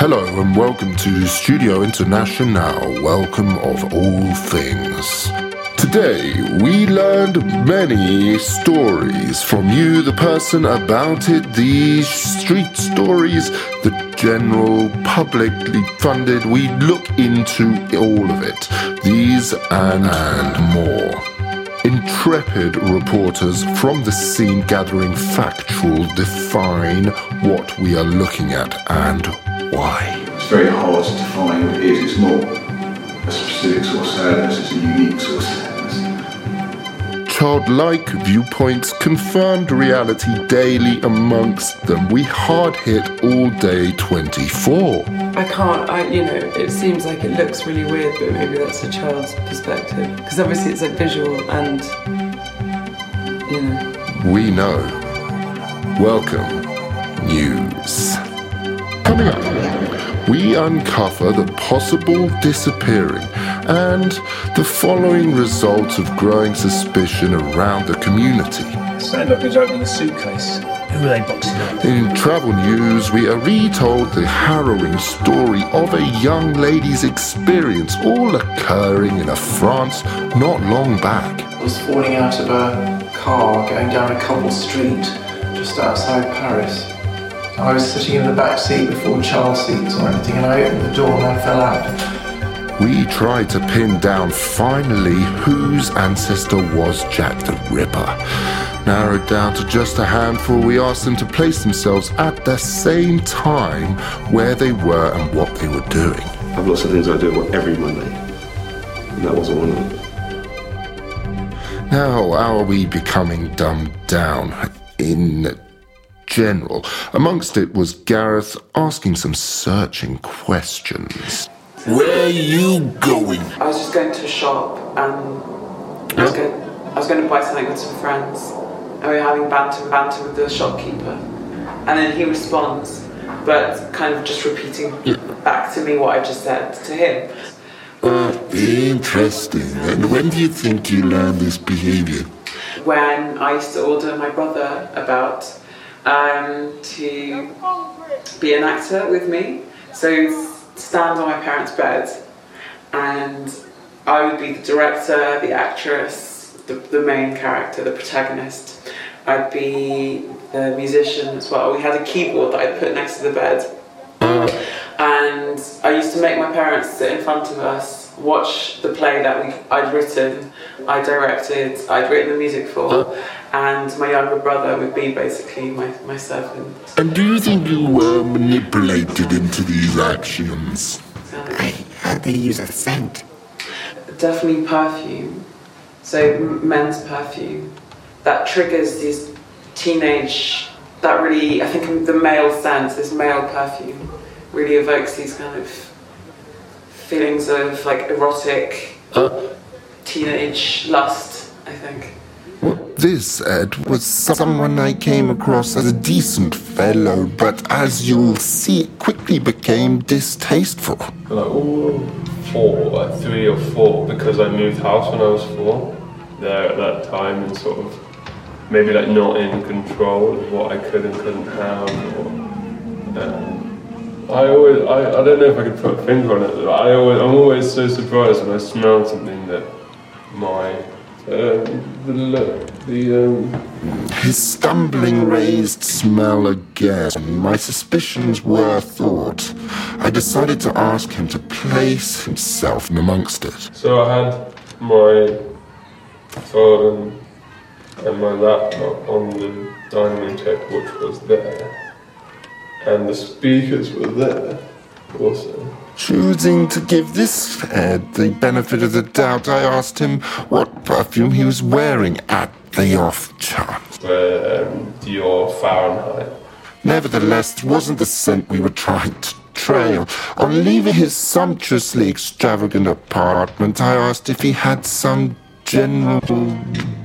Hello and welcome to Studio International. Welcome of all things. Today, we learned many stories from you, the person about it, these street stories, the general publicly funded. We look into all of it, these and, and more. Intrepid reporters from the scene gathering factual define what we are looking at and why. It's very hard to define it is. It's not a specific sort of sadness, it's a unique sort of sadness. Childlike viewpoints confirmed reality daily amongst them. We hard hit all day 24. I can't, I, you know, it seems like it looks really weird, but maybe that's a child's perspective. Because obviously it's like visual and, you know. We know. Welcome, news. Coming up, we uncover the possible disappearing and the following results of growing suspicion around the community. Sound like he's opening a suitcase. Who are they boxing up? In travel news, we are retold the harrowing story of a young lady's experience, all occurring in a France not long back. I was falling out of a car going down a cobble street just outside Paris. I was sitting in the back seat before child seats or anything, and I opened the door and I fell out. We tried to pin down finally whose ancestor was Jack the Ripper. Narrowed down to just a handful, we asked them to place themselves at the same time where they were and what they were doing. I have lots of things I do every Monday, and that wasn't one of them. Now, how are we becoming dumbed down in general? Amongst it was Gareth asking some searching questions. Where are you going? I was just going to a shop and I was going, I was going to buy something with some friends. And we were having banter banter with the shopkeeper. And then he responds, but kind of just repeating back to me what I just said to him. Uh, interesting. And when do you think you learned this behavior? when I used to order my brother about um, to be an actor with me. So stand on my parents' bed, and I would be the director, the actress, the, the main character, the protagonist. I'd be the musician as well. We had a keyboard that I'd put next to the bed. And I used to make my parents sit in front of us, watch the play that we, I'd written, I directed, I'd written the music for, and my younger brother would be basically my, my servant. And do you think you were manipulated into these actions? How do you use a scent? Definitely perfume. So men's perfume. That triggers these teenage, that really, I think the male sense, this male perfume, really evokes these kind of feelings of like erotic, teenage lust, I think. This, Ed, was someone I came across as a decent fellow, but as you'll see, quickly became distasteful. like all four, like three or four, because I moved house when I was four. There at that time, and sort of maybe like not in control of what I could and couldn't have. Or, um, I always, I, I don't know if I could put a finger on it. But I always, I'm always so surprised when I smell something that my um, the the um, His stumbling raised smell again. My suspicions were thought. I decided to ask him to place himself amongst it. So I had my phone and my laptop on the dining room table, which was there, and the speakers were there also. Choosing to give this Ed the benefit of the doubt, I asked him what perfume he was wearing at the off chance. Where um, Dior Fahrenheit. Nevertheless, it wasn't the scent we were trying to trail. On leaving his sumptuously extravagant apartment, I asked if he had some general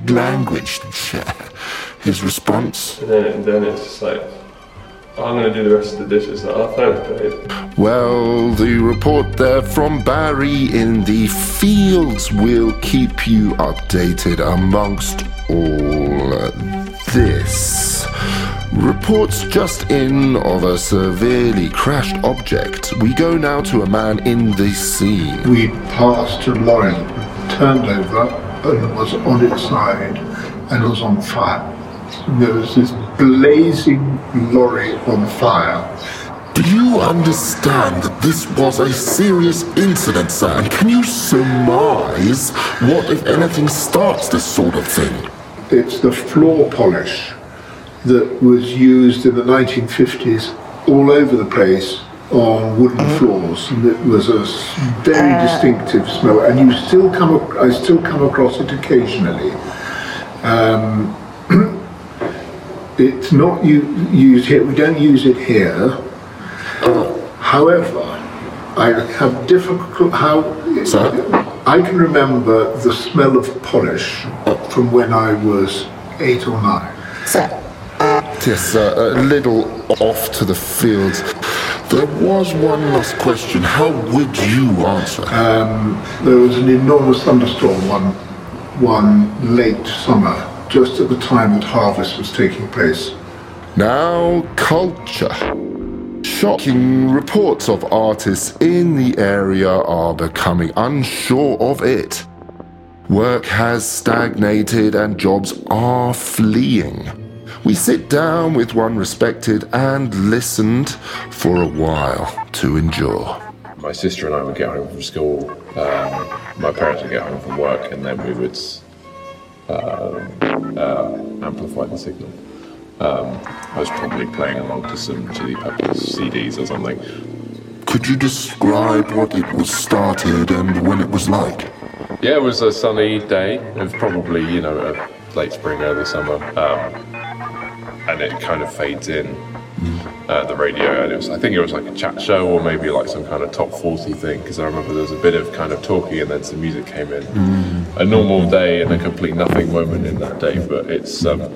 language to share. His response And then, then it's like, I'm gonna do the rest of the dishes. now. thanks, babe. Well, the report there from Barry in the fields will keep you updated amongst all this. Reports just in of a severely crashed object. We go now to a man in the scene. We passed a lorry turned over and it was on its side and was on fire. And there was this blazing lorry on fire. Do you understand that this was a serious incident, sir? And can you surmise what, if anything, starts this sort of thing? It's the floor polish that was used in the 1950s all over the place on wooden floors, and it was a very distinctive smell. And you still come, ac- I still come across it occasionally. Um, it's not u- used here. We don't use it here. However, I have difficult how. Sir? I can remember the smell of polish from when I was eight or nine. Sir, Yes, uh, a little off to the fields. There was one last question. How would you answer? There was an enormous thunderstorm one, one late summer, just at the time that harvest was taking place. Now, culture. Shocking reports of artists in the area are becoming unsure of it. Work has stagnated and jobs are fleeing. We sit down with one respected and listened for a while to endure. my sister and I would get home from school. Um, my parents would get home from work, and then we would um, uh, amplify the signal. Um, I was probably playing along to some Chili Peppers CDs or something. Could you describe what it was started and when it was like? Yeah, it was a sunny day. It was probably you know late spring, early summer, um, and it kind of fades in uh, the radio, and it was I think it was like a chat show or maybe like some kind of top forty thing because I remember there was a bit of kind of talking and then some music came in. A normal day and a complete nothing moment in that day, but it's. Um,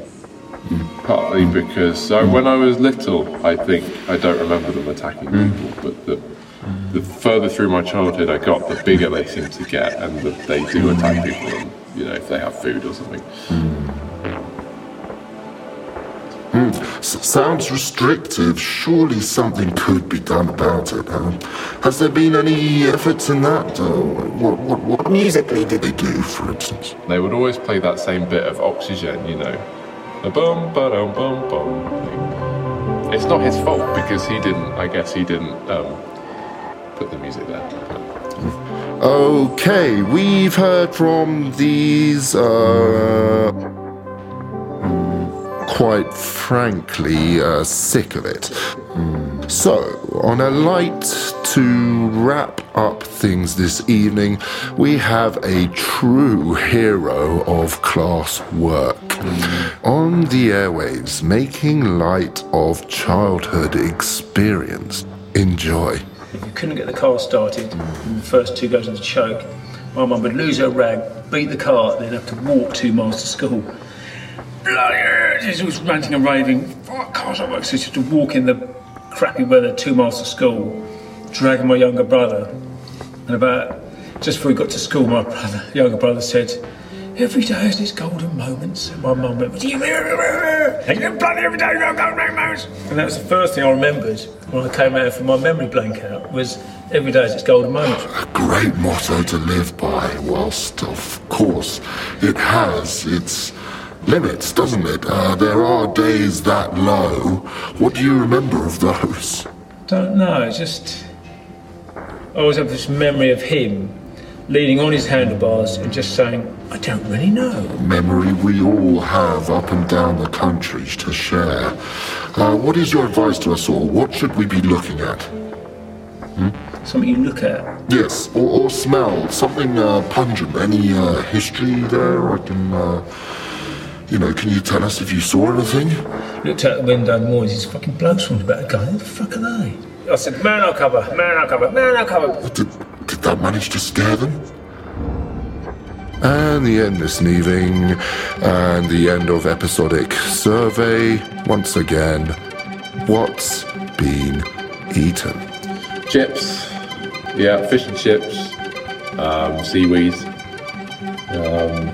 Partly because uh, when I was little, I think I don't remember them attacking people, but the the further through my childhood I got, the bigger they seem to get, and that they do attack people. And, you know, if they have food or something. S- sounds restrictive. Surely something could be done about it. Um, has there been any efforts in that? Uh, what, what, what musically did they do, for instance? They would always play that same bit of oxygen, you know, the bum ba dum bum. It's not his fault because he didn't. I guess he didn't um, put the music there. Okay, we've heard from these, uh, quite frankly, uh, sick of it. Mm. So, on a light to wrap up things this evening, we have a true hero of class work. On the airwaves, making light of childhood experience. Enjoy. If you couldn't get the car started, and the first two goes into choke, my mum would lose her rag, beat the car, then have to walk two miles to school. Bloody hell! She was ranting and raving. Fuck, cars not work. So she had to walk in the crappy weather two miles to school, dragging my younger brother. And about just before we got to school, my brother, younger brother said, Every day has its golden moments. And my mum went, "You bloody every day has got golden moments. And that was the first thing I remembered when I came out from my memory blank out was every day has its golden moments. a great motto to live by, whilst of course it has its limits, doesn't it? Uh, there are days that low. What do you remember of those? Don't know, it's just I always have this memory of him leaning on his handlebars and just saying, I don't really know. Memory we all have up and down the country to share. Uh, what is your advice to us all? What should we be looking at? Something you look at. Yes, or, or smell something uh, pungent. Any uh, history there? I can, uh, you know, can you tell us if you saw anything? Looked out the window in the morning, these fucking blokes from about to go, who the fuck are they? I said, man, I'll cover, man, I'll cover, man, I'll cover. Did, did that manage to scare them? And the end this evening, and the end of episodic survey. Once again, what's been eaten? Chips, yeah, fish and chips, um, seaweed, um,